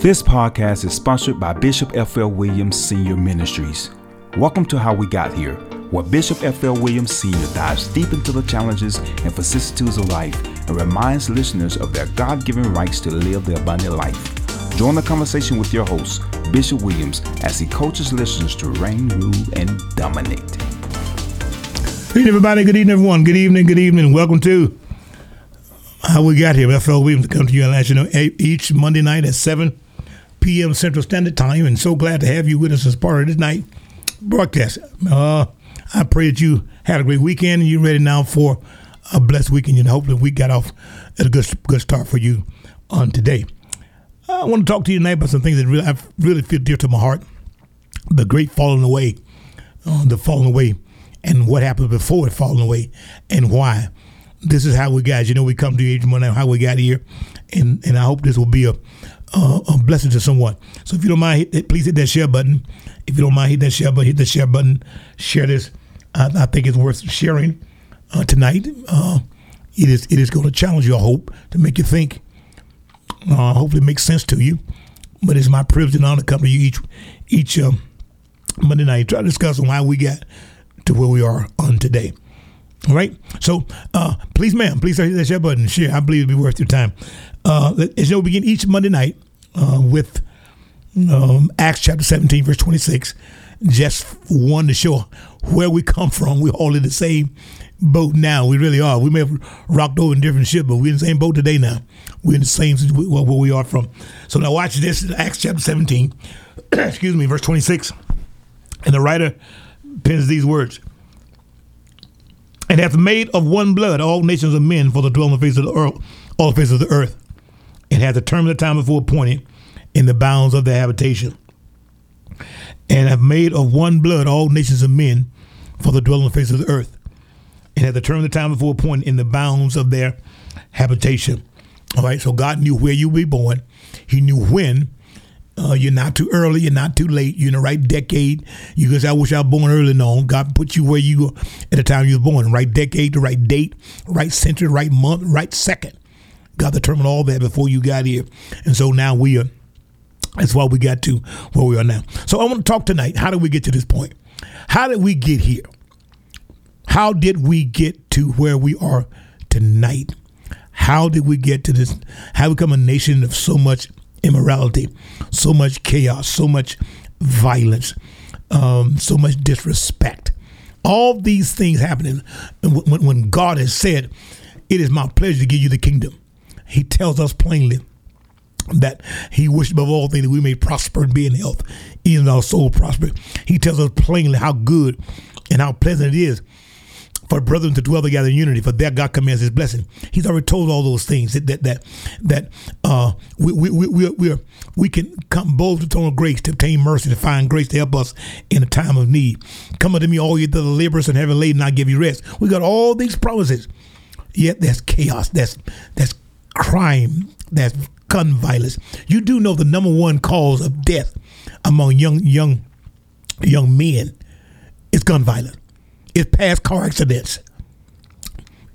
This podcast is sponsored by Bishop F.L. Williams Senior Ministries. Welcome to How We Got Here, where Bishop F.L. Williams Sr. dives deep into the challenges and vicissitudes of life and reminds listeners of their God given rights to live the abundant life. Join the conversation with your host, Bishop Williams, as he coaches listeners to reign, rule, and dominate. Evening, everybody. Good evening, everyone. Good evening. Good evening. Welcome to How We Got Here. FL Williams to come to you and let you know each Monday night at 7 p.m. Central Standard Time. And so glad to have you with us as part of this night broadcast. Uh, I pray that you had a great weekend and you're ready now for a blessed weekend. And hopefully we got off at a good good start for you on today. I want to talk to you tonight about some things that really I really feel dear to my heart. The great falling away, uh, the falling away, and what happened before it falling away, and why. This is how we got. You know, we come to age one how we got here, and and I hope this will be a uh, a blessing to someone. So if you don't mind, hit, please hit that share button. If you don't mind, hit that share button. Hit the share button. Share this. I, I think it's worth sharing uh, tonight. Uh, it is it is going to challenge your hope to make you think. Uh, hopefully, it makes sense to you. But it's my privilege and honor to come to you each each um, Monday night try to discuss why we got to where we are on today. All right. So uh, please, ma'am, please hit that share button. Share. I believe it'll be worth your time. Uh, as you know, begin each Monday night uh, with um, Acts chapter 17, verse 26. Just one to show where we come from. We're all in the same boat now. We really are. We may have rocked over in different ships, but we're in the same boat today now. We're in the same where we are from. So now watch this. Acts chapter 17, excuse me, verse 26. And the writer pens these words and hath made of one blood all nations of men for the dwelling face of the earth, all the face of the earth, and hath determined the time before appointed in the bounds of their habitation, and have made of one blood all nations of men for the dwelling face of the earth, and hath determined the time before appointed in the bounds of their habitation. All right, so God knew where you would be born. He knew when uh, you're not too early. You're not too late. You're in the right decade. You can say, I wish I was born early. No, God put you where you at the time you were born. Right decade, the right date, right century, right month, right second. God determined all that before you got here. And so now we are, that's why we got to where we are now. So I want to talk tonight. How did we get to this point? How did we get here? How did we get to where we are tonight? How did we get to this? How become a nation of so much immorality, so much chaos, so much violence, um, so much disrespect. All these things happening when, when God has said, It is my pleasure to give you the kingdom. He tells us plainly that he wished above all things that we may prosper and be in health, even our soul prosper. He tells us plainly how good and how pleasant it is for brethren to dwell together in unity, for there God commands His blessing. He's already told all those things that that that that uh, we we we we, we, are, we can come bold to the throne of grace to obtain mercy to find grace to help us in a time of need. Come unto me, all you that are laborers and heavy laden, I give you rest. We got all these promises, yet there's chaos. That's that's crime. That's gun violence. You do know the number one cause of death among young young young men is gun violence. It's past car accidents.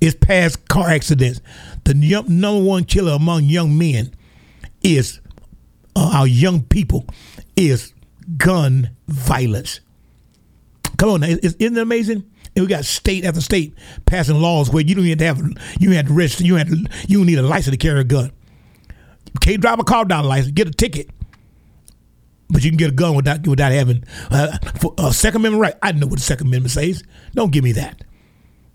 It's past car accidents. The number one killer among young men is uh, our young people is gun violence. Come on, now, isn't it amazing? And we got state after state passing laws where you don't even have you had to register, you to, you need a license to carry a gun. You can't drive a car without a license. Get a ticket but you can get a gun without without having uh, a Second Amendment right. I know what the Second Amendment says. Don't give me that.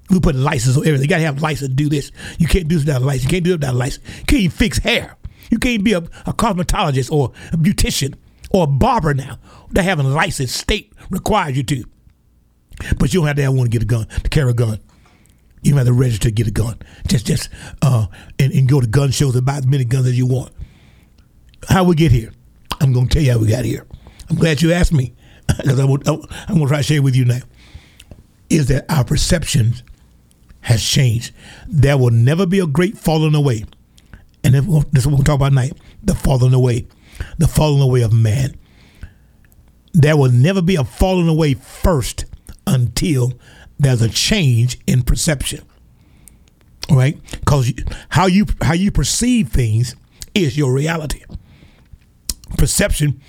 We put license on everything. You gotta have a license to do this. You can't do this without a license. You can't do it without a license. You can't even fix hair. You can't be a, a cosmetologist or a beautician or a barber now. They having a license. State requires you to. But you don't have to have one to get a gun, to carry a gun. You don't have to register to get a gun. Just just uh and, and go to gun shows and buy as many guns as you want. How we get here? I'm to tell you how we got here. I'm glad you asked me because I am going to try to share with you now. Is that our perceptions has changed. There will never be a great falling away. And this is what we're talk about tonight the falling away, the falling away of man. There will never be a falling away first until there's a change in perception. Right? Because how you how you perceive things is your reality perception.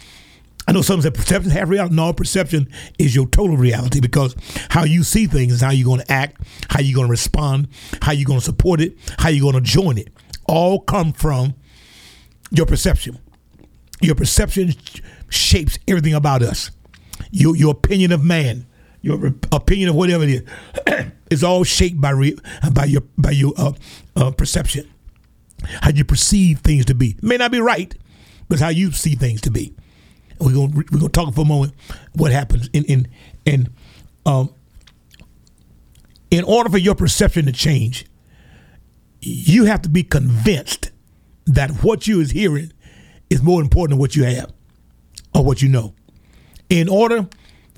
I know some say perception half reality. No, perception is your total reality because how you see things is how you're going to act, how you're going to respond, how you're going to support it, how you're going to join it. All come from your perception. Your perception shapes everything about us. Your your opinion of man, your opinion of whatever it is, is all shaped by re- by your by your uh, uh, perception. How you perceive things to be may not be right, but how you see things to be. We're gonna we're gonna talk for a moment what happens in in in um in order for your perception to change, you have to be convinced that what you is hearing is more important than what you have or what you know. In order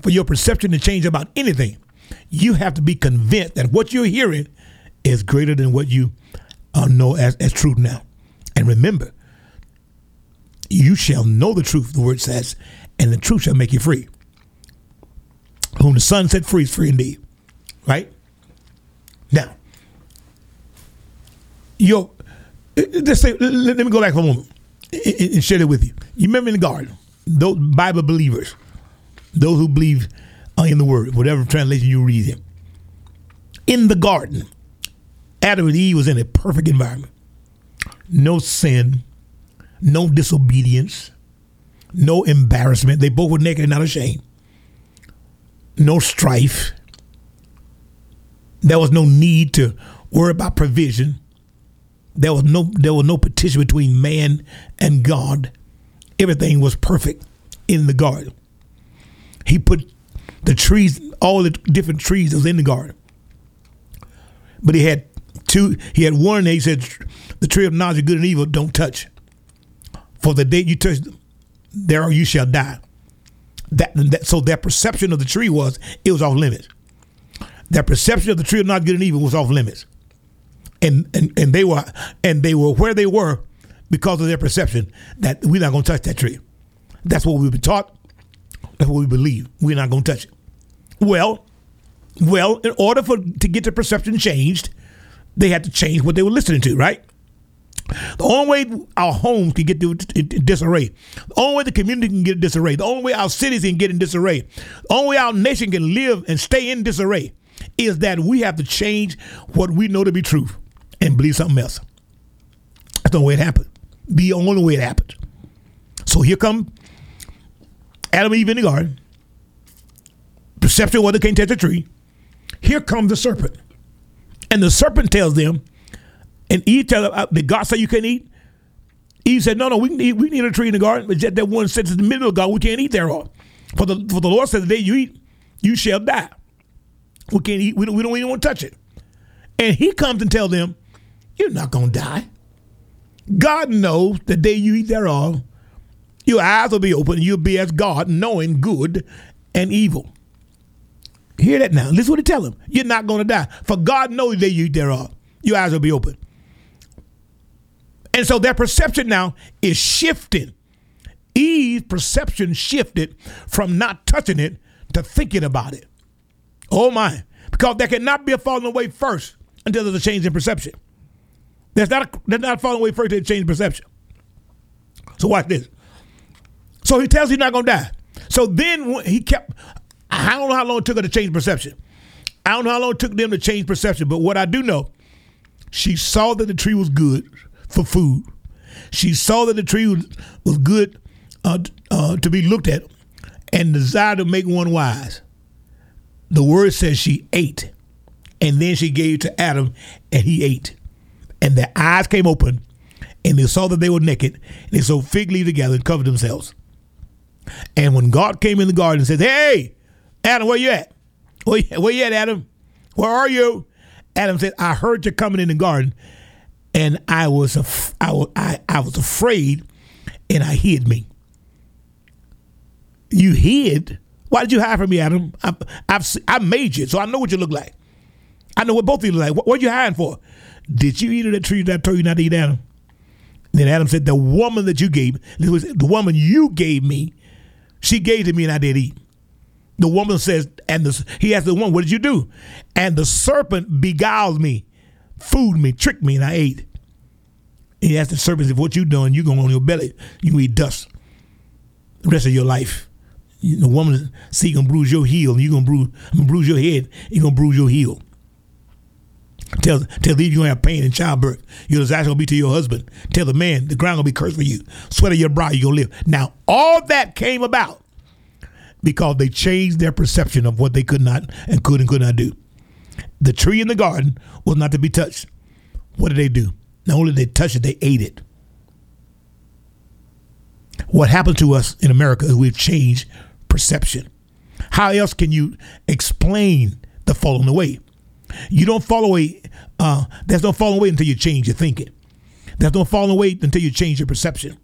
for your perception to change about anything, you have to be convinced that what you're hearing is greater than what you uh, know as, as truth now. And remember, you shall know the truth, the word says, and the truth shall make you free. Whom the Son set free is free indeed. Right? Now, your, say, let, me go back for a moment and, share it with you. You remember in the garden, those Bible believers, those who believe uh, in the word, whatever translation you read it. In the garden, Adam and Eve was in a perfect environment. No sin, no disobedience, no embarrassment. They both were naked and not ashamed. No strife. There was no need to worry about provision. There was no there was no petition between man and God. Everything was perfect in the garden. He put the trees, all the different trees that was in the garden. But he had two, he had one, and he said, the tree of knowledge of good and evil, don't touch. For the day you touch them, there you shall die. That, that, so their perception of the tree was it was off limits. Their perception of the tree of not good and evil was off limits. And, and and they were and they were where they were because of their perception that we're not going to touch that tree. That's what we've been taught. That's what we believe. We're not going to touch it. Well, well, in order for to get the perception changed, they had to change what they were listening to, right? The only way our homes can get to disarray, the only way the community can get in disarray, the only way our cities can get in disarray, the only way our nation can live and stay in disarray is that we have to change what we know to be truth and believe something else. That's the only way it happened. The only way it happened. So here come Adam and Eve in the garden. Perception whether they can't touch the tree. Here comes the serpent. And the serpent tells them, and Eve tells them, uh, did God say you can't eat? Eve said, no, no, we can eat, we can eat a tree in the garden, but yet that one sits in the middle of God, we can't eat thereof. For the, for the Lord said, the day you eat, you shall die. We can't eat, we don't, we don't even want to touch it. And he comes and tells them, you're not going to die. God knows the day you eat thereof, your eyes will be open and you'll be as God, knowing good and evil. Hear that now. Listen what he tell him. You're not going to die. For God knows that you there are. Your eyes will be open. And so their perception now is shifting. Eve's perception shifted from not touching it to thinking about it. Oh my. Because there cannot be a falling away first until there's a change in perception. There's not a, there's not a falling away first until a change in perception. So watch this. So he tells you not going to die. So then he kept I don't know how long it took her to change perception. I don't know how long it took them to change perception, but what I do know, she saw that the tree was good for food. She saw that the tree was, good uh, uh, to be looked at and desired to make one wise. The word says she ate, and then she gave to Adam, and he ate. And their eyes came open, and they saw that they were naked, and they sewed fig leaf together and covered themselves. And when God came in the garden and said, Hey, Adam, where you at? Where, you at, Adam? Where are you? Adam said, I heard you coming in the garden, and I was af- I, I, I was afraid, and I hid me. You hid? Why did you hide from me, Adam? I, I've I made you, so I know what you look like. I know what both of you look like. What, what you hiding for? Did you eat of that tree that I told you not to eat, Adam? Then Adam said, The woman that you gave, this was the woman you gave me, she gave to me and I did eat. The woman says, and the, he asked the woman, What did you do? And the serpent beguiled me, fooled me, tricked me, and I ate. He asked the serpent, If what you done, you going on your belly, you eat dust. the rest of your life. The woman see gonna bruise your heel, and you gonna bruise, bruise your head. you're gonna bruise your heel. Tell tell the you have pain in childbirth. Your disaster gonna be to your husband. Tell the man the ground gonna be cursed for you. Sweat of your brow you gonna live. Now all that came about because they changed their perception of what they could not and could and could not do. The tree in the garden was not to be touched. What did they do? Not only did they touch it, they ate it. What happened to us in America is we've changed perception. How else can you explain the falling away? You don't fall away. Uh, there's no falling away until you change your thinking. There's no falling away until you change your perception.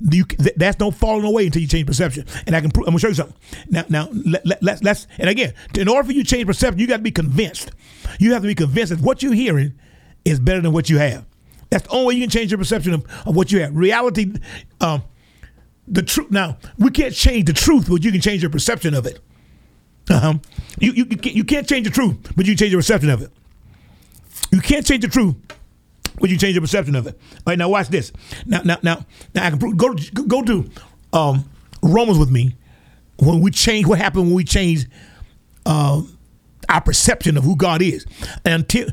You, that's no falling away until you change perception. And I can I'm gonna show you something. Now, now let, let, let's, let's, and again, in order for you to change perception, you got to be convinced. You have to be convinced that what you're hearing is better than what you have. That's the only way you can change your perception of, of what you have. Reality, um, the truth. Now, we can't change the truth, but you can change your perception of it. Uh-huh. You, you, you can't change the truth, but you change the perception of it. You can't change the truth, but you change the perception of it. All right, now watch this. Now, now, now, now I can prove, go go to um, Romans with me. When we change, what happened when we change uh, our perception of who God is? And until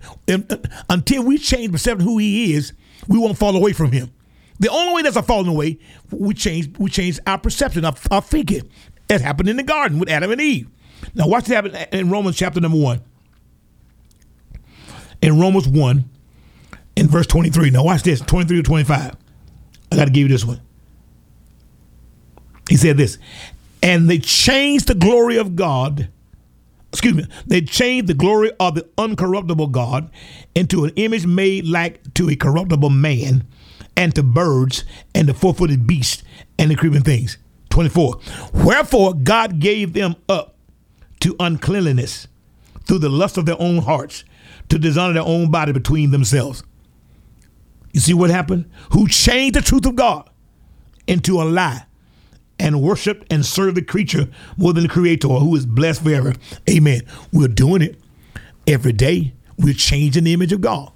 until we change perception of who He is, we won't fall away from Him. The only way that's a falling away, we change we change our perception, of our thinking. It happened in the garden with Adam and Eve. Now, watch what happened in Romans chapter number one. In Romans 1, in verse 23. Now, watch this 23 to 25. I got to give you this one. He said this, and they changed the glory of God. Excuse me, they changed the glory of the uncorruptible God into an image made like to a corruptible man and to birds and the four footed beasts and the creeping things. 24. Wherefore God gave them up to uncleanliness through the lust of their own hearts to dishonor their own body between themselves. You see what happened? Who changed the truth of God into a lie and worshiped and served the creature more than the creator who is blessed forever. Amen. We're doing it every day. We're changing the image of God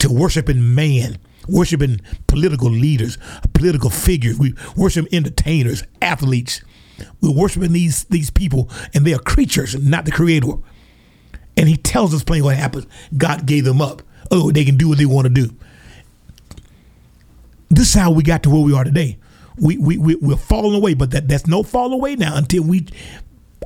to worshiping man, worshiping political leaders, political figures. We worship entertainers, athletes, we're worshiping these these people, and they are creatures, not the creator. And he tells us plain what happens. God gave them up. Oh, they can do what they want to do. This is how we got to where we are today. We, we, we, we're falling away, but that, that's no fall away now until we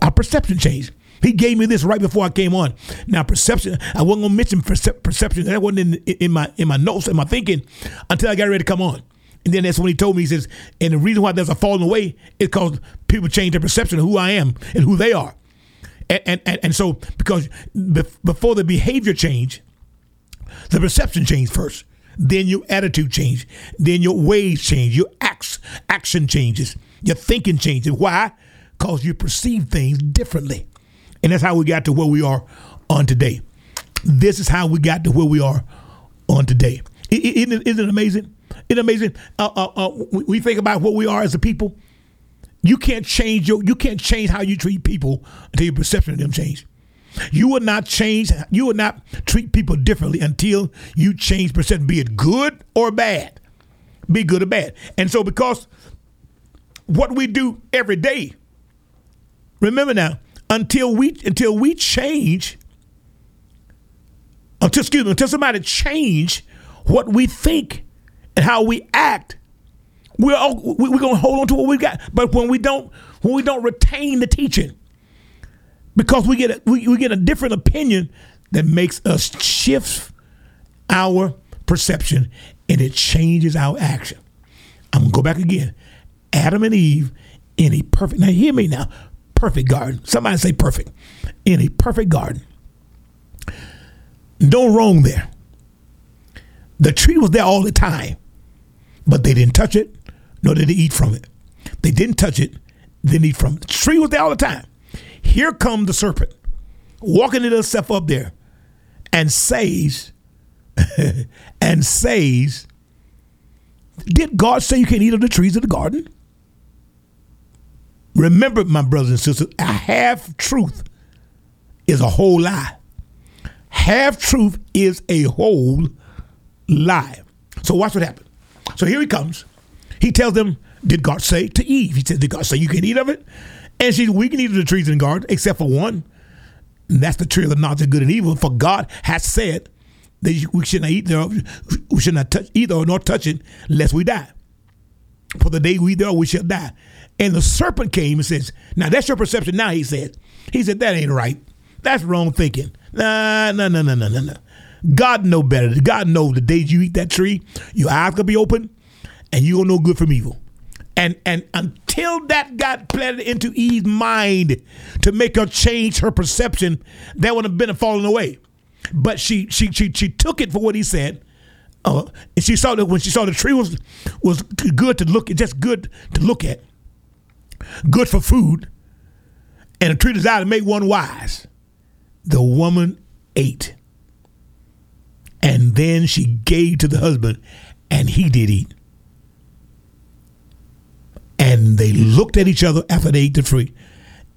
our perception changed. He gave me this right before I came on. Now, perception, I wasn't gonna mention percep- perception. That wasn't in, in my in my notes in my thinking until I got ready to come on. And then that's when he told me, he says, and the reason why there's a falling away is because people change their perception of who I am and who they are. And, and, and, so, because before the behavior change, the perception change first. Then your attitude change. Then your ways change. Your acts, action changes. Your thinking changes. Why? Because you perceive things differently. And that's how we got to where we are on today. This is how we got to where we are on today. Isn't it, isn't it amazing? Isn't amazing? Uh, uh, uh, we think about what we are as a people. You can't change your, you can't change how you treat people until your perception of them change. You will not change. You will not treat people differently until you change perception, be it good or bad, be good or bad. And so, because what we do every day, remember now, until we until we change, until excuse me, until somebody change what we think and how we act, we're all, we're to hold on to what we got. But when we don't when we don't retain the teaching, because we get a, we, we get a different opinion that makes us shift our perception and it changes our action. I'm gonna go back again. Adam and Eve in a perfect now hear me now perfect garden. Somebody say perfect. In a perfect garden. No wrong there. The tree was there all the time but they didn't touch it, nor did they eat from it. They didn't touch it, didn't eat from it. The tree was there all the time. Here come the serpent, walking himself up there, and says, and says, Did God say you can't eat of the trees of the garden? Remember, my brothers and sisters, a half truth is a whole lie. Half truth is a whole lie. So watch what happens. So here he comes. He tells them, did God say to Eve? He said, Did God say you can eat of it? And she said, We can eat of the trees in the garden, except for one. And that's the tree of the knowledge of good and evil. For God has said that we should not eat thereof, we should not touch either or not touch it, lest we die. For the day we eat thereof, we shall die. And the serpent came and says, Now that's your perception now, he said. He said, That ain't right. That's wrong thinking. Nah, nah, nah, nah, nah, nah, no. God know better. God knows the days you eat that tree, your eyes gonna be open, and you gonna know good from evil. And and until that got planted into Eve's mind to make her change her perception, that would have been a falling away. But she she she she took it for what he said. Uh, and she saw that when she saw the tree was was good to look at, just good to look at, good for food, and a tree designed to make one wise. The woman ate. And then she gave to the husband, and he did eat. And they looked at each other after they ate the fruit,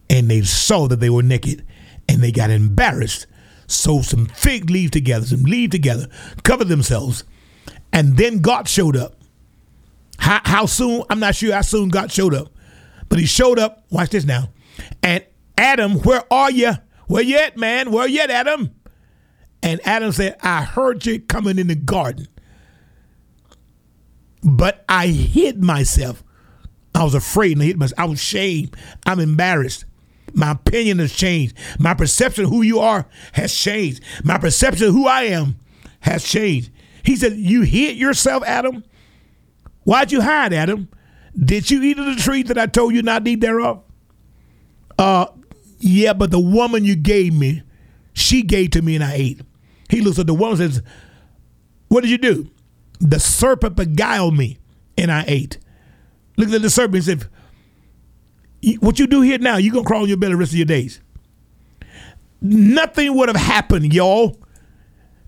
and they saw that they were naked, and they got embarrassed. Sewed some fig leaves together, some leaves together, covered themselves, and then God showed up. How, how soon? I'm not sure how soon God showed up, but he showed up. Watch this now. And Adam, where are you? Where you at, man? Where you at, Adam? And Adam said, I heard you coming in the garden, but I hid myself. I was afraid and I hid myself. I was ashamed. I'm embarrassed. My opinion has changed. My perception of who you are has changed. My perception of who I am has changed. He said, You hid yourself, Adam? Why'd you hide, Adam? Did you eat of the tree that I told you not to eat thereof? Uh, yeah, but the woman you gave me, she gave to me and I ate. He looks at the woman and says, What did you do? The serpent beguiled me and I ate. Look at the serpent and said, What you do here now, you're going to crawl on your belly the rest of your days. Nothing would have happened, y'all.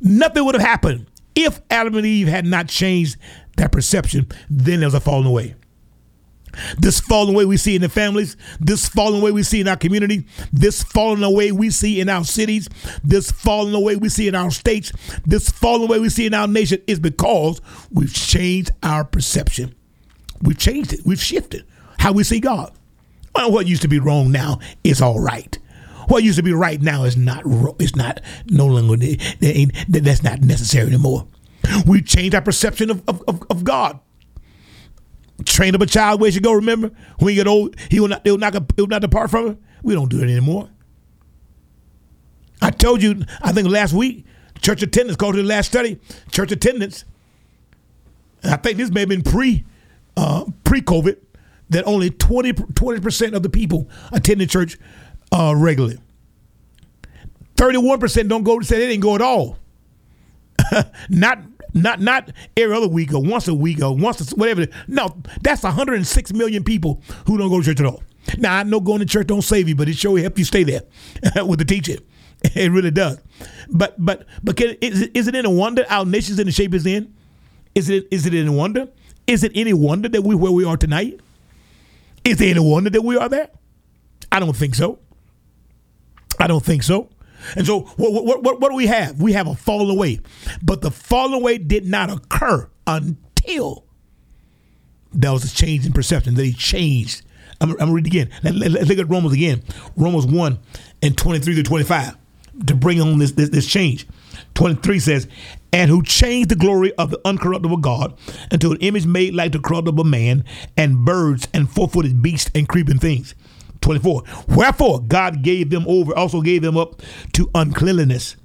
Nothing would have happened if Adam and Eve had not changed that perception. Then there's a falling away. This falling away we see in the families, this falling away we see in our community, this falling away we see in our cities, this falling away we see in our states, this falling away we see in our nation is because we've changed our perception. We've changed it. We've shifted how we see God. Well, what used to be wrong now is all right. What used to be right now is not. It's not no longer. That's not necessary anymore. We've changed our perception of, of, of God. Train up a child where he should go. Remember, when he get old, he will not. He will not. He will not depart from it. We don't do it anymore. I told you. I think last week, church attendance. Called to the last study. Church attendance. I think this may have been pre, uh, pre COVID, that only 20 percent of the people attend church uh, regularly. Thirty-one percent don't go. Say they didn't go at all. not not not every other week or once a week or once a, whatever. No, that's 106 million people who don't go to church at all. Now I know going to church don't save you, but it sure help you stay there with the teacher. It really does. But but but can, is, is it any wonder our nation's in the shape it's in? Is it is it any wonder? Is it any wonder that we where we are tonight? Is it any wonder that we are there? I don't think so. I don't think so. And so, what, what, what, what do we have? We have a fall away. But the fall away did not occur until there was a change in perception, They changed. I'm, I'm going to read again. Let, let, look at Romans again. Romans 1 and 23 to 25 to bring on this, this, this change. 23 says, and who changed the glory of the uncorruptible God into an image made like the corruptible man and birds and four footed beasts and creeping things. 24. Wherefore God gave them over, also gave them up to uncleanliness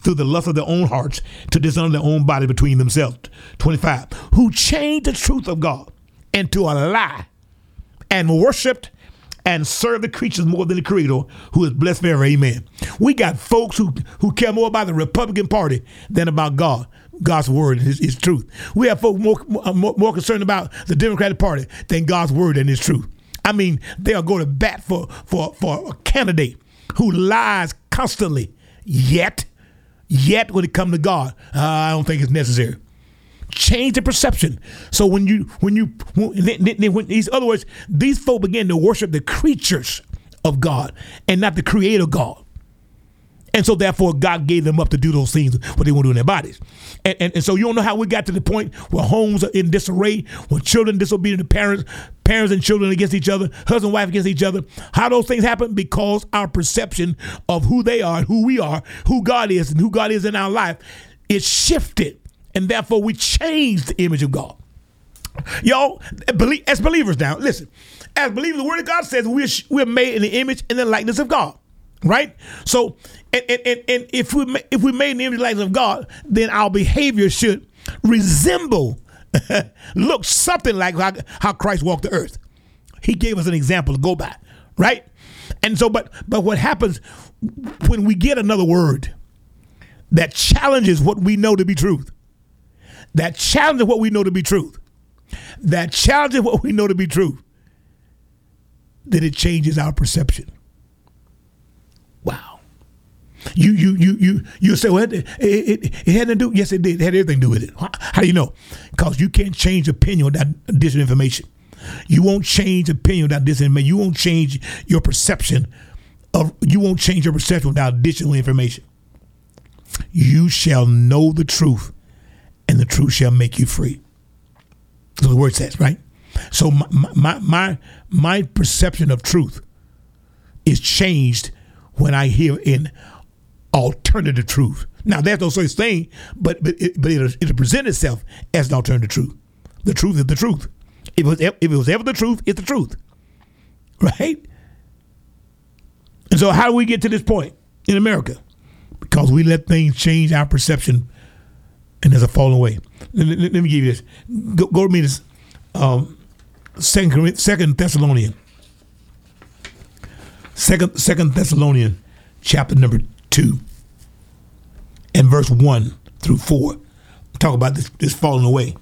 through the lust of their own hearts to dishonor their own body between themselves. 25. Who changed the truth of God into a lie and worshiped and served the creatures more than the creator who is blessed forever. Amen. We got folks who, who care more about the Republican Party than about God. God's word and his, his truth. We have folks more, more, more concerned about the Democratic Party than God's word and his truth. I mean, they'll go to bat for for for a candidate who lies constantly. Yet, yet when it comes to God, uh, I don't think it's necessary. Change the perception. So when you when you when, when these other words, these folk begin to worship the creatures of God and not the Creator God. And so therefore God gave them up to do those things what they want to do in their bodies. And, and, and so you don't know how we got to the point where homes are in disarray, where children disobedient to parents, parents and children against each other, husband and wife against each other. How those things happen? Because our perception of who they are, who we are, who God is, and who God is in our life is shifted. And therefore we change the image of God. Y'all, as believers now, listen, as believers, the word of God says we're, we're made in the image and the likeness of God right? So, and, and, and, if we if we made the image of God, then our behavior should resemble, look something like how, how Christ walked the earth. He gave us an example to go by, right? And so, but but what happens when we get another word that challenges what we know to be truth, that challenges what we know to be truth, that challenges what we know to be truth, then it changes our perception. You you you you you say well it, it, it, had to do yes it did it had everything to do with it. How do you know? Because you can't change opinion without additional information. You won't change opinion without additional information. You won't change your perception of you won't change your perception without additional information. You shall know the truth, and the truth shall make you free. So the word says, right? So my my my, my perception of truth is changed when I hear an alternative truth. Now, there's no such thing, but but it, but it'll, it'll present itself as an alternative truth. The truth is the truth. If it was if it was ever the truth, it's the truth, right? And so, how do we get to this point in America? Because we let things change our perception, and there's a falling away. Let, let, let me give you this. Go, go to me this um, second Second Thessalonian Second, Second Thessalonian chapter number two and verse one through four. Talk about this, this falling away.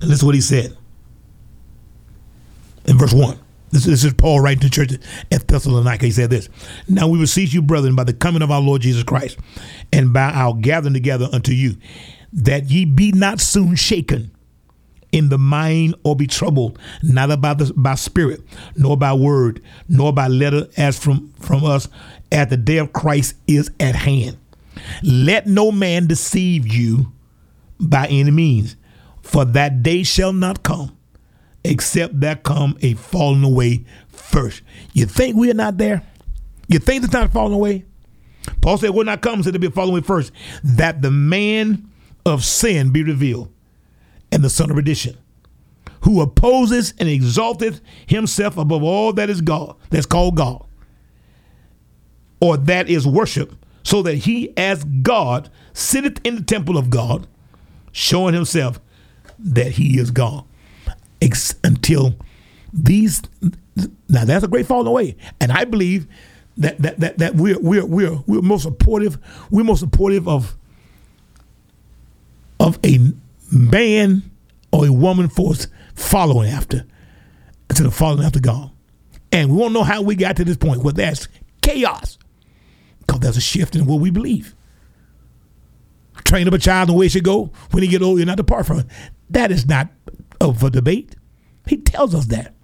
And this is what he said. In verse one. This, this is Paul writing to the church at Thessalonica. He said this Now we beseech you, brethren, by the coming of our Lord Jesus Christ, and by our gathering together unto you, that ye be not soon shaken in the mind or be troubled, neither by the by spirit, nor by word, nor by letter as from, from us, as the day of Christ is at hand. Let no man deceive you by any means, for that day shall not come, except there come a falling away first. You think we are not there? You think it's not falling away? Paul said, "Will not come until there be falling away first, that the man of sin be revealed, and the son of perdition, who opposes and exalteth himself above all that is God, that's called God, or that is worship, so that he as God sitteth in the temple of God, showing himself that he is God. Ex- until these now that's a great falling away. And I believe that that that, that we're we're we're we're most supportive, we're most supportive of of a man or a woman force following after instead of following after God. And we won't know how we got to this point. Well, that's chaos because there's a shift in what we believe. Train up a child in the way he should go. When he get old, you're not depart from it. That is not of a debate. He tells us that.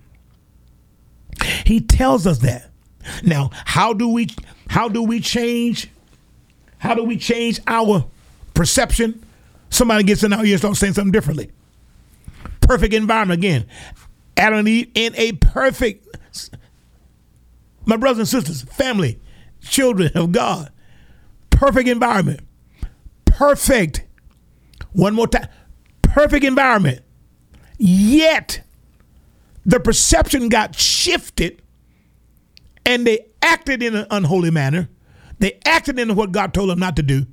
He tells us that. Now, how do we how do we change? How do we change our perception? Somebody gets in our ears, and starts saying something differently. Perfect environment again. Adam and Eve in a perfect my brothers and sisters, family, children of God. Perfect environment. Perfect. One more time. Perfect environment. Yet the perception got shifted and they acted in an unholy manner. They acted in what God told them not to do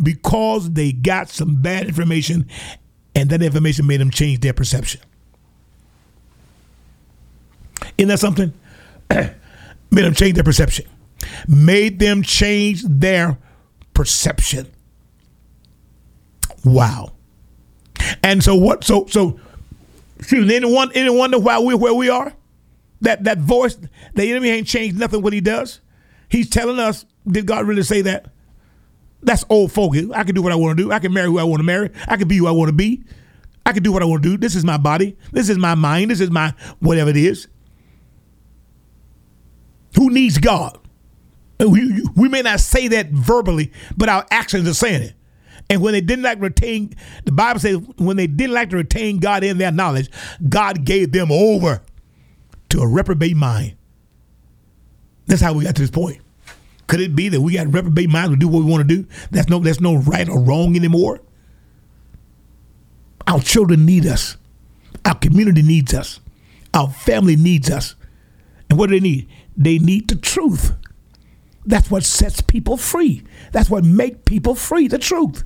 because they got some bad information and that information made them change their perception. Isn't that something? made them change their perception. Made them change their perception. Wow. And so what so so excuse me, anyone any wonder why we're where we are? That that voice, the enemy ain't changed nothing what he does. He's telling us, did God really say that? That's old folk. I can do what I want to do. I can marry who I want to marry. I can be who I want to be. I can do what I want to do. This is my body. This is my mind. This is my whatever it is. Who needs God? We, we may not say that verbally, but our actions are saying it. And when they didn't like retain, the Bible says, when they didn't like to retain God in their knowledge, God gave them over to a reprobate mind. That's how we got to this point. Could it be that we got reprobate minds to do what we want to do? That's no, that's no right or wrong anymore. Our children need us. Our community needs us. Our family needs us. And what do they need? They need the truth. That's what sets people free. That's what make people free, the truth.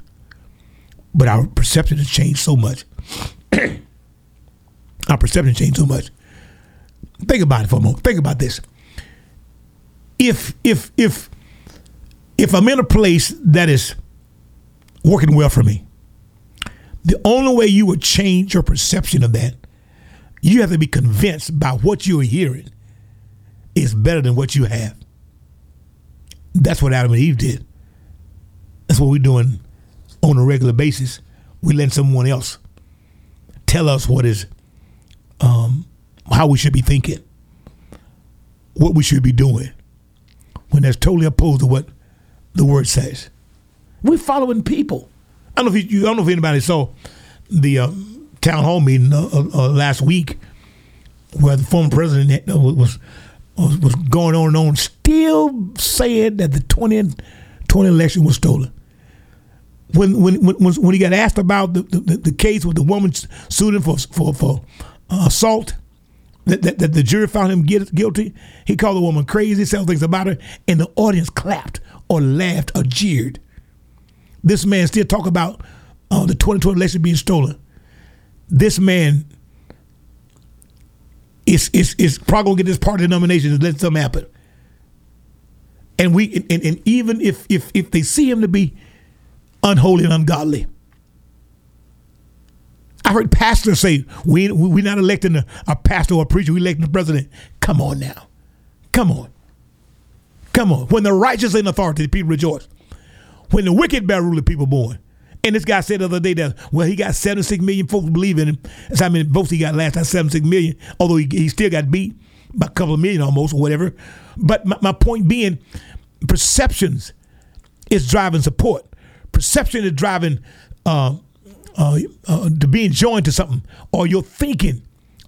But our perception has changed so much. our perception changed so much. Think about it for a moment. Think about this. If if if if I'm in a place that is working well for me, the only way you would change your perception of that, you have to be convinced by what you're hearing is better than what you have. That's what Adam and Eve did. That's what we're doing on a regular basis. We let someone else tell us what is um, how we should be thinking, what we should be doing, when that's totally opposed to what the word says. We're following people. I don't know if you, I don't know if anybody saw the uh, town hall meeting uh, uh, uh last week where the former president was was, was going on and on, still said that the 2020 election was stolen. When when when when he got asked about the, the, the case with the woman suing for for for uh, assault, that, that, that, the jury found him guilty, he called the woman crazy, said things about her, and the audience clapped or laughed or jeered. This man still talk about uh, the 2020 election being stolen. This man is is is probably gonna get this party nomination to let something happen. And we and, and even if if if they see him to be unholy and ungodly. I heard pastors say we we're not electing a, a pastor or a preacher, we're electing the president. Come on now. Come on. Come on. When the righteous in authority, the people rejoice. When the wicked bear rule, the people born. And this guy said the other day that, well, he got 76 million folks believe in him. That's how many votes he got last time, 76 million, although he, he still got beat by a couple of million almost or whatever. But my, my point being, perceptions is driving support. Perception is driving uh, uh, uh, to being joined to something or your thinking.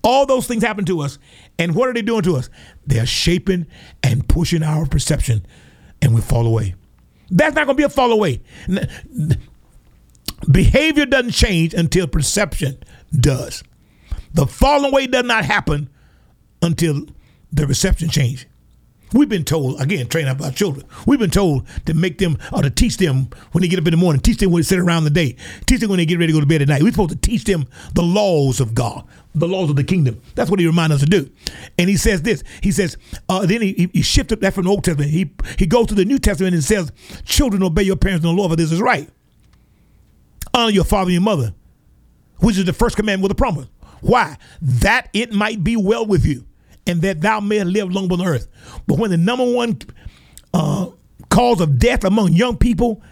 All those things happen to us. And what are they doing to us? They're shaping and pushing our perception, and we fall away. That's not going to be a fall away. Behavior doesn't change until perception does. The falling away does not happen until the reception changes. We've been told, again, train up our children. We've been told to make them or to teach them when they get up in the morning, teach them when they sit around the day, teach them when they get ready to go to bed at night. We're supposed to teach them the laws of God, the laws of the kingdom. That's what he reminds us to do. And he says this. He says, uh, then he, he shifted that from the Old Testament. He he goes to the New Testament and says, Children, obey your parents in the Lord, for this is right. Honor your father and your mother, which is the first commandment with a promise. Why? That it might be well with you, and that thou mayest live long on the earth. But when the number one uh, cause of death among young people,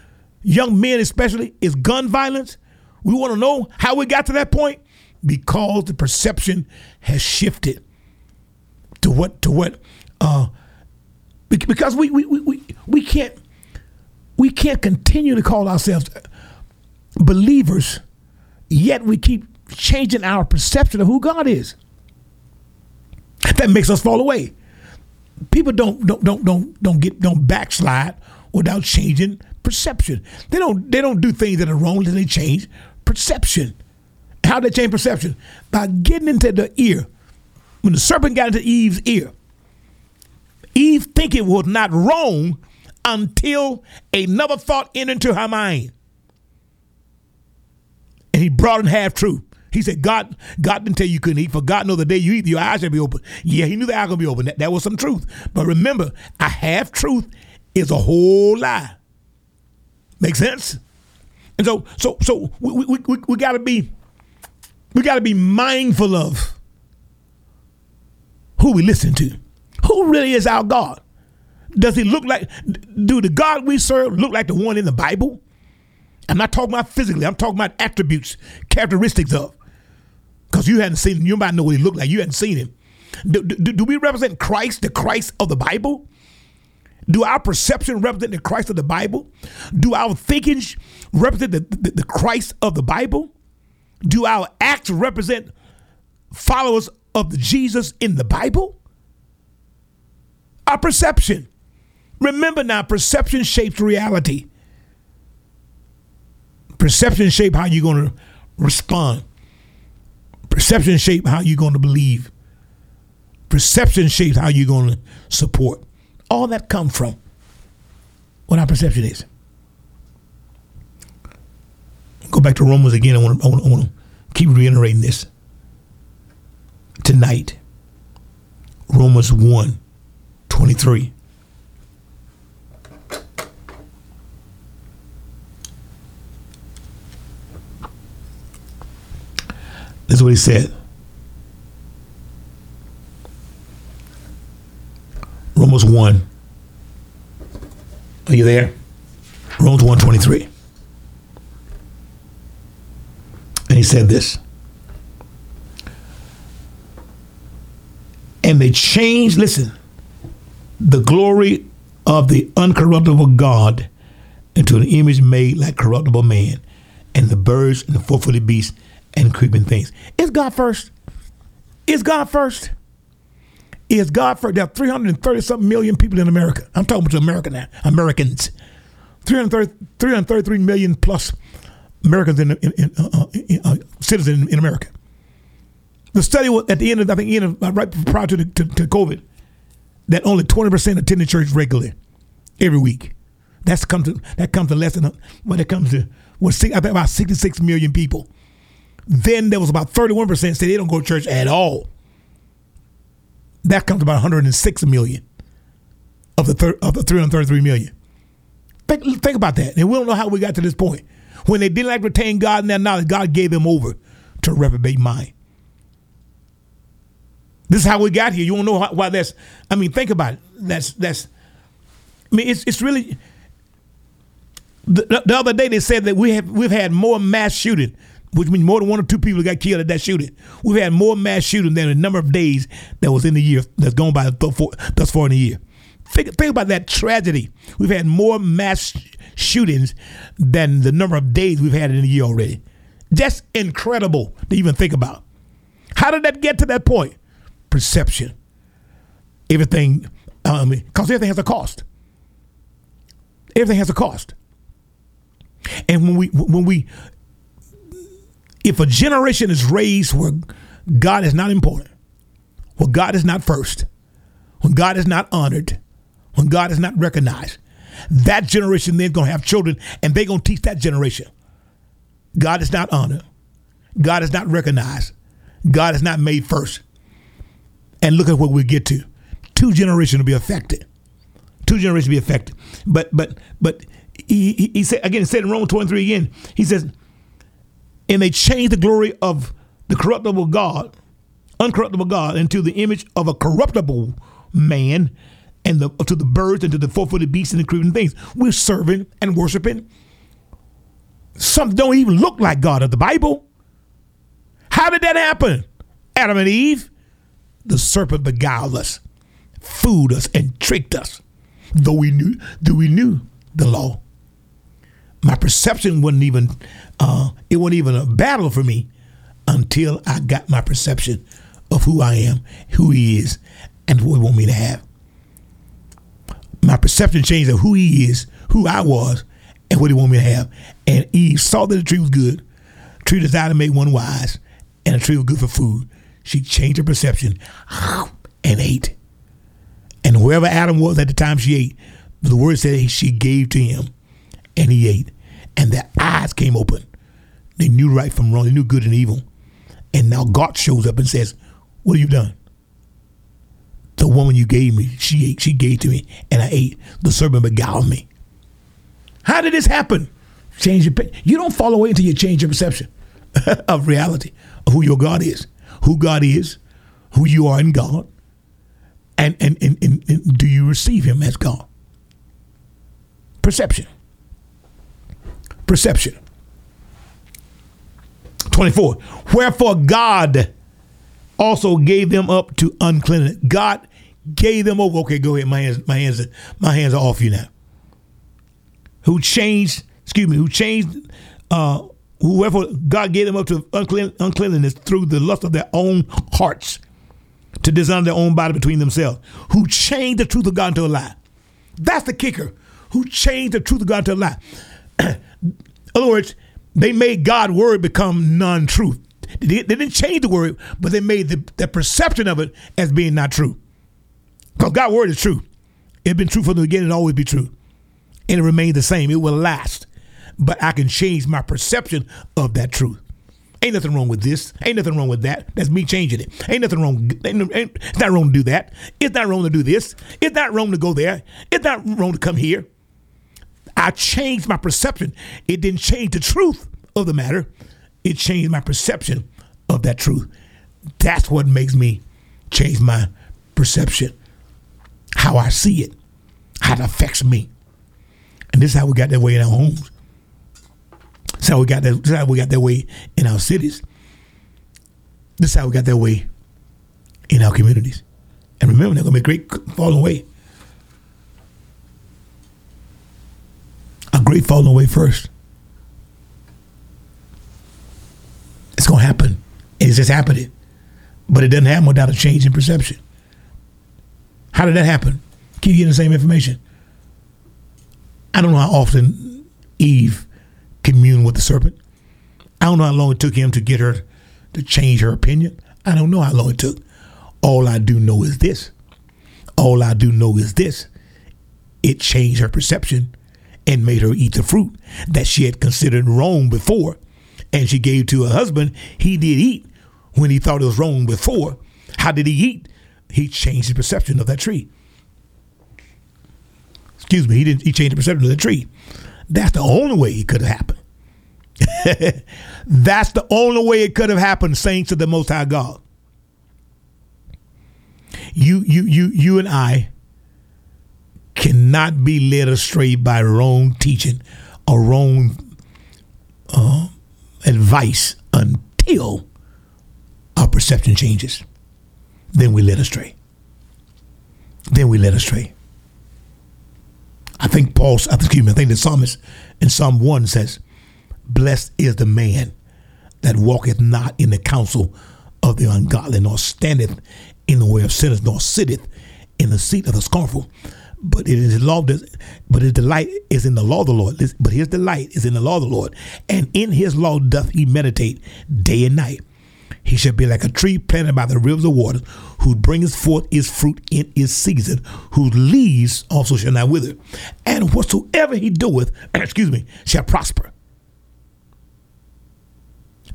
young men especially, is gun violence, we want to know how we got to that point because the perception has shifted to what to what uh, because we we, we, we can't we can't continue to call ourselves believers, yet we keep changing our perception of who God is. That makes us fall away. People don't don't don't don't don't get don't backslide without changing perception. They don't they don't do things that are wrong until they change perception. How they change perception? By getting into the ear. When the serpent got into Eve's ear, Eve think it was not wrong until another thought entered into her mind and he brought in half truth. He said, God, God didn't tell you you couldn't eat, for God knows the day you eat, your eyes shall be open. Yeah, he knew the eyes gonna be open. That, that was some truth. But remember, a half truth is a whole lie. Make sense? And so, so, so we, we, we, we gotta be, we gotta be mindful of who we listen to. Who really is our God? Does he look like, do the God we serve look like the one in the Bible? I'm not talking about physically. I'm talking about attributes, characteristics of. Because you hadn't seen him. You might know what he looked like. You hadn't seen him. Do, do, do, we represent Christ, the Christ of the Bible? Do our perception represent the Christ of the Bible? Do our thinking represent the, the, the Christ of the Bible? Do our acts represent followers of Jesus in the Bible? Our perception. Remember now, perception shapes reality. Perception shape how you're going to respond. Perception shape how you're going to believe. Perception shapes how you're going to support. All that comes from what our perception is. Go back to Romans again. I want to, I want to, I want to keep reiterating this tonight. Romans 1 23. This is what he said. Romans 1. Are you there? Romans 1 23. And he said this. And they changed, listen, the glory of the uncorruptible God into an image made like corruptible man, and the birds and the four footed beasts and creeping things. Is God first? Is God first? Is God first? There are 330 something million people in America. I'm talking to America now. Americans. 330, 333 million plus Americans in, in, in, uh, in uh, citizens in, America. The study was at the end of I think end of, uh, right prior to, the, to, to COVID that only 20% attended church regularly every week. That's come to that comes to less than when it comes to what I think about 66 million people. Then there was about 31% say they don't go to church at all. That comes to about 106 million of the thir- of the 333 million. Think, think about that. And we don't know how we got to this point. When they didn't like retain God in their knowledge, God gave them over to reprobate mind. This is how we got here. You don't know why that's. I mean, think about it. That's that's. I mean, it's it's really. The, the other day they said that we have we've had more mass shooting, which means more than one or two people got killed at that shooting. We've had more mass shooting than the number of days that was in the year that's gone by thus far in the year. Think, think about that tragedy. We've had more mass shootings than the number of days we've had in a year already. That's incredible to even think about. How did that get to that point? Perception. Everything, because um, everything has a cost. Everything has a cost. And when we, when we, if a generation is raised where God is not important, where God is not first, when God is not honored, when God is not recognized, that generation then going to have children and they're going to teach that generation. God is not honored. God is not recognized. God is not made first. And look at what we get to. Two generations will be affected. Two generations will be affected. But but but he, he, he said again, he said in Romans 23 again, he says, and they changed the glory of the corruptible God, uncorruptible God, into the image of a corruptible man and the, to the birds and to the four-footed beasts and the creeping things. We're serving and worshiping. Some don't even look like God of the Bible. How did that happen? Adam and Eve. The serpent beguiled us, fooled us, and tricked us. Though we knew, though we knew the law. My perception wasn't even uh, it wasn't even a battle for me until I got my perception of who I am, who he is, and what he want me to have my perception changed of who he is, who I was, and what he want me to have. And Eve saw that the tree was good. Tree desired to make one wise, and the tree was good for food. She changed her perception and ate. And wherever Adam was at the time she ate, the word said she gave to him, and he ate. And their eyes came open. They knew right from wrong. They knew good and evil. And now God shows up and says, What have you done? The woman you gave me, she ate, she gave to me, and I ate. The serpent beguiled me. How did this happen? Change your you don't fall away until you change your perception of reality of who your God is, who God is, who you are in God, and and, and, and, and do you receive Him as God? Perception. Perception. 24. Wherefore God also gave them up to uncleanness. God gave them over. Okay, go ahead. My hands, my hands, my hands are off you now. Who changed? Excuse me. Who changed? Uh, whoever God gave them up to unclean, through the lust of their own hearts to dishonor their own body between themselves. Who changed the truth of God into a lie? That's the kicker. Who changed the truth of God into a lie? Other words, they made God's word become non-truth. They, didn't change the word, but they made the, the perception of it as being not true. Because God's word is true. It's been true from the beginning, it'll always be true. And it remains the same. It will last. But I can change my perception of that truth. Ain't nothing wrong with this. Ain't nothing wrong with that. That's me changing it. Ain't nothing wrong. Ain't, ain't, it's not wrong to do that. It's not wrong to do this. It's not wrong to go there. It's not wrong to come here. I changed my perception. It didn't change the truth of the matter. It changed my perception of that truth. That's what makes me change my perception, how I see it, how it affects me. And this is how we got that way in our homes. This is how we got that. This is how we got that way in our cities. This is how we got that way in our communities. And remember, they're gonna be a great falling away. A great falling away first. It's gonna happen. It's just happening. But it doesn't happen without a change in perception. How did that happen? Keep getting the same information. I don't know how often Eve communed with the serpent. I don't know how long it took him to get her to change her opinion. I don't know how long it took. All I do know is this. All I do know is this. It changed her perception and made her eat the fruit that she had considered wrong before. And she gave to her husband. He did eat when he thought it was wrong before. How did he eat? He changed his perception of that tree. Excuse me, he didn't he changed the perception of the tree. That's the only way it could have happened. That's the only way it could have happened, saints of the most high God. You you you you and I cannot be led astray by wrong teaching or wrong uh, advice until our perception changes. Then we led astray. Then we led astray. I think Paul, excuse me, I think the psalmist in Psalm 1 says, Blessed is the man that walketh not in the counsel of the ungodly, nor standeth in the way of sinners, nor sitteth in the seat of the scornful. But it is law, but his delight is in the law of the Lord. But his delight is in the law of the Lord, and in his law doth he meditate day and night. He shall be like a tree planted by the rivers of water, who bringeth forth his fruit in its season, whose leaves also shall not wither. And whatsoever he doeth, excuse me, shall prosper.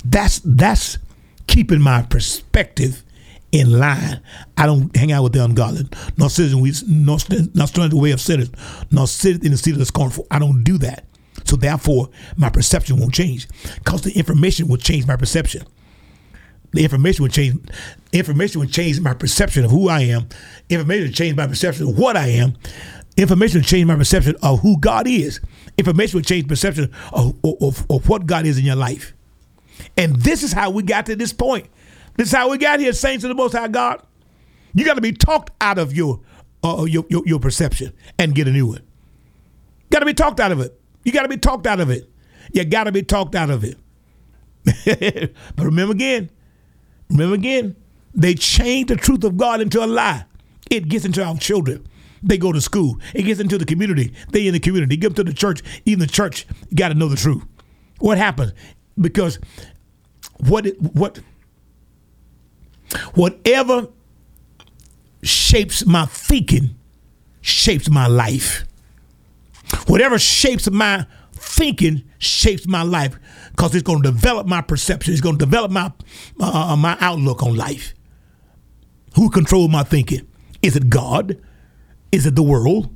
That's that's keeping my perspective in line. I don't hang out with the ungodly, nor sit in, nor, nor stand in the way of sinners, nor sit in the seat of the scornful. I don't do that. So therefore, my perception won't change, because the information will change my perception. The information will change. Information would change my perception of who I am. Information will change my perception of what I am. Information will change my perception of who God is. Information will change perception of, of, of what God is in your life. And this is how we got to this point. This is how we got here, saints of the Most High God. You got to be talked out of your, uh, your, your your perception and get a new one. Got to be talked out of it. You got to be talked out of it. You got to be talked out of it. but remember again, remember again, they change the truth of God into a lie. It gets into our children. They go to school. It gets into the community. They in the community. Get to the church. Even the church got to know the truth. What happens? Because what it, what whatever shapes my thinking shapes my life. Whatever shapes my thinking shapes my life because it's going to develop my perception. It's going to develop my uh, my outlook on life. Who controls my thinking? Is it God? Is it the world?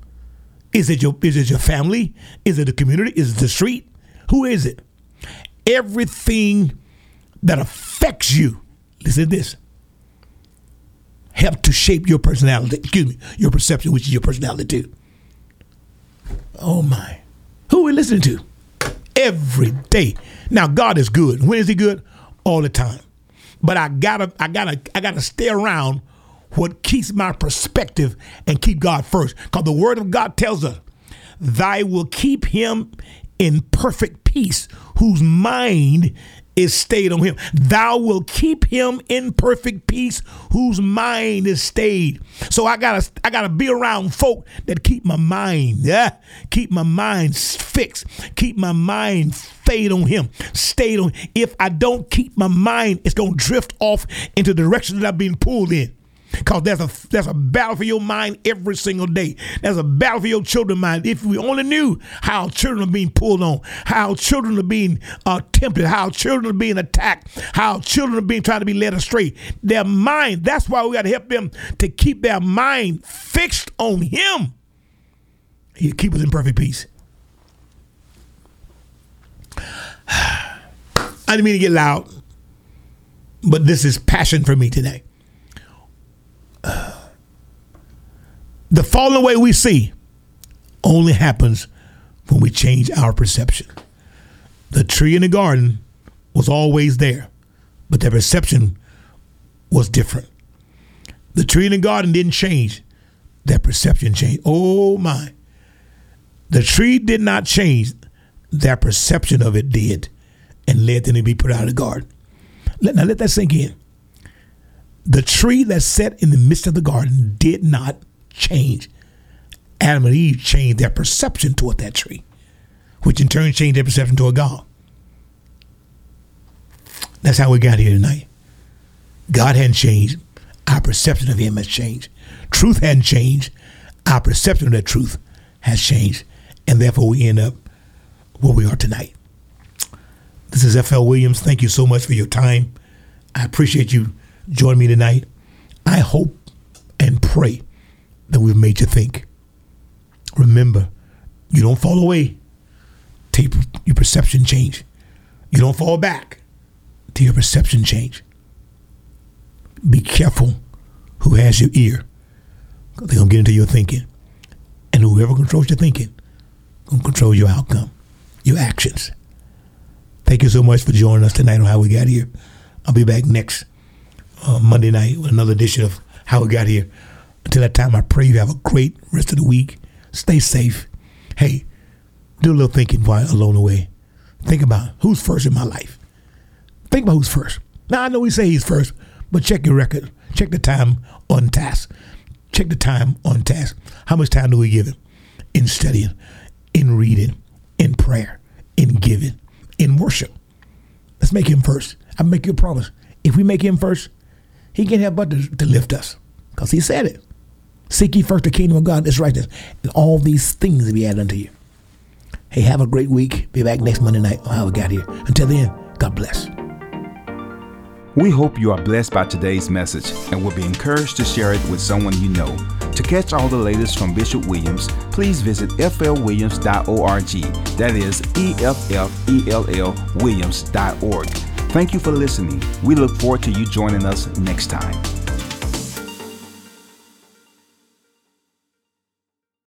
Is it your is it your family? Is it the community? Is it the street? Who is it? Everything that affects you, listen to this, help to shape your personality. Excuse me, your perception, which is your personality too. Oh my. Who are we listening to? Every day. Now God is good. When is he good? All the time. But I gotta, I gotta, I gotta stay around what keeps my perspective and keep God first. Because the word of God tells us, Thy will keep him in perfect peace, whose mind is stayed on him. Thou will keep him in perfect peace whose mind is stayed. So I gotta I gotta be around folk that keep my mind, yeah, keep my mind fixed, keep my mind stayed on him, stayed on. If I don't keep my mind, it's gonna drift off into the direction that I've been pulled in. Because there's a there's a battle for your mind every single day. There's a battle for your children's mind. If we only knew how children are being pulled on, how children are being uh, tempted, how children are being attacked, how children are being trying to be led astray. Their mind, that's why we got to help them to keep their mind fixed on Him. He'll keep us in perfect peace. I didn't mean to get loud, but this is passion for me today. The falling away we see only happens when we change our perception. The tree in the garden was always there, but the perception was different. The tree in the garden didn't change, their perception changed. Oh my. The tree did not change, their perception of it did, and led them to be put out of the garden. Now let that sink in. The tree that sat in the midst of the garden did not change. Adam and Eve changed their perception toward that tree, which in turn changed their perception toward God. That's how we got here tonight. God hadn't changed. Our perception of Him has changed. Truth hadn't changed. Our perception of that truth has changed. And therefore, we end up where we are tonight. This is F.L. Williams. Thank you so much for your time. I appreciate you joining me tonight. I hope and pray that we've made you think. Remember, you don't fall away till your perception change. You don't fall back till your perception change. Be careful who has your ear. They're gonna get into your thinking. And whoever controls your thinking gonna control your outcome, your actions. Thank you so much for joining us tonight on How We Got Here. I'll be back next uh, Monday night with another edition of How We Got Here. Until that time, I pray you have a great rest of the week. Stay safe. Hey, do a little thinking while alone away. Think about who's first in my life. Think about who's first. Now, I know we say he's first, but check your record. Check the time on task. Check the time on task. How much time do we give him? In studying, in reading, in prayer, in giving, in worship. Let's make him first. I make you a promise. If we make him first, he can't help but to, to lift us because he said it. Seek ye first the kingdom of God and his righteousness, and all these things will be added unto you. Hey, have a great week. Be back next Monday night on How We Got Here. Until then, God bless. We hope you are blessed by today's message and will be encouraged to share it with someone you know. To catch all the latest from Bishop Williams, please visit flwilliams.org. That is E F F E L L Williams.org. Thank you for listening. We look forward to you joining us next time.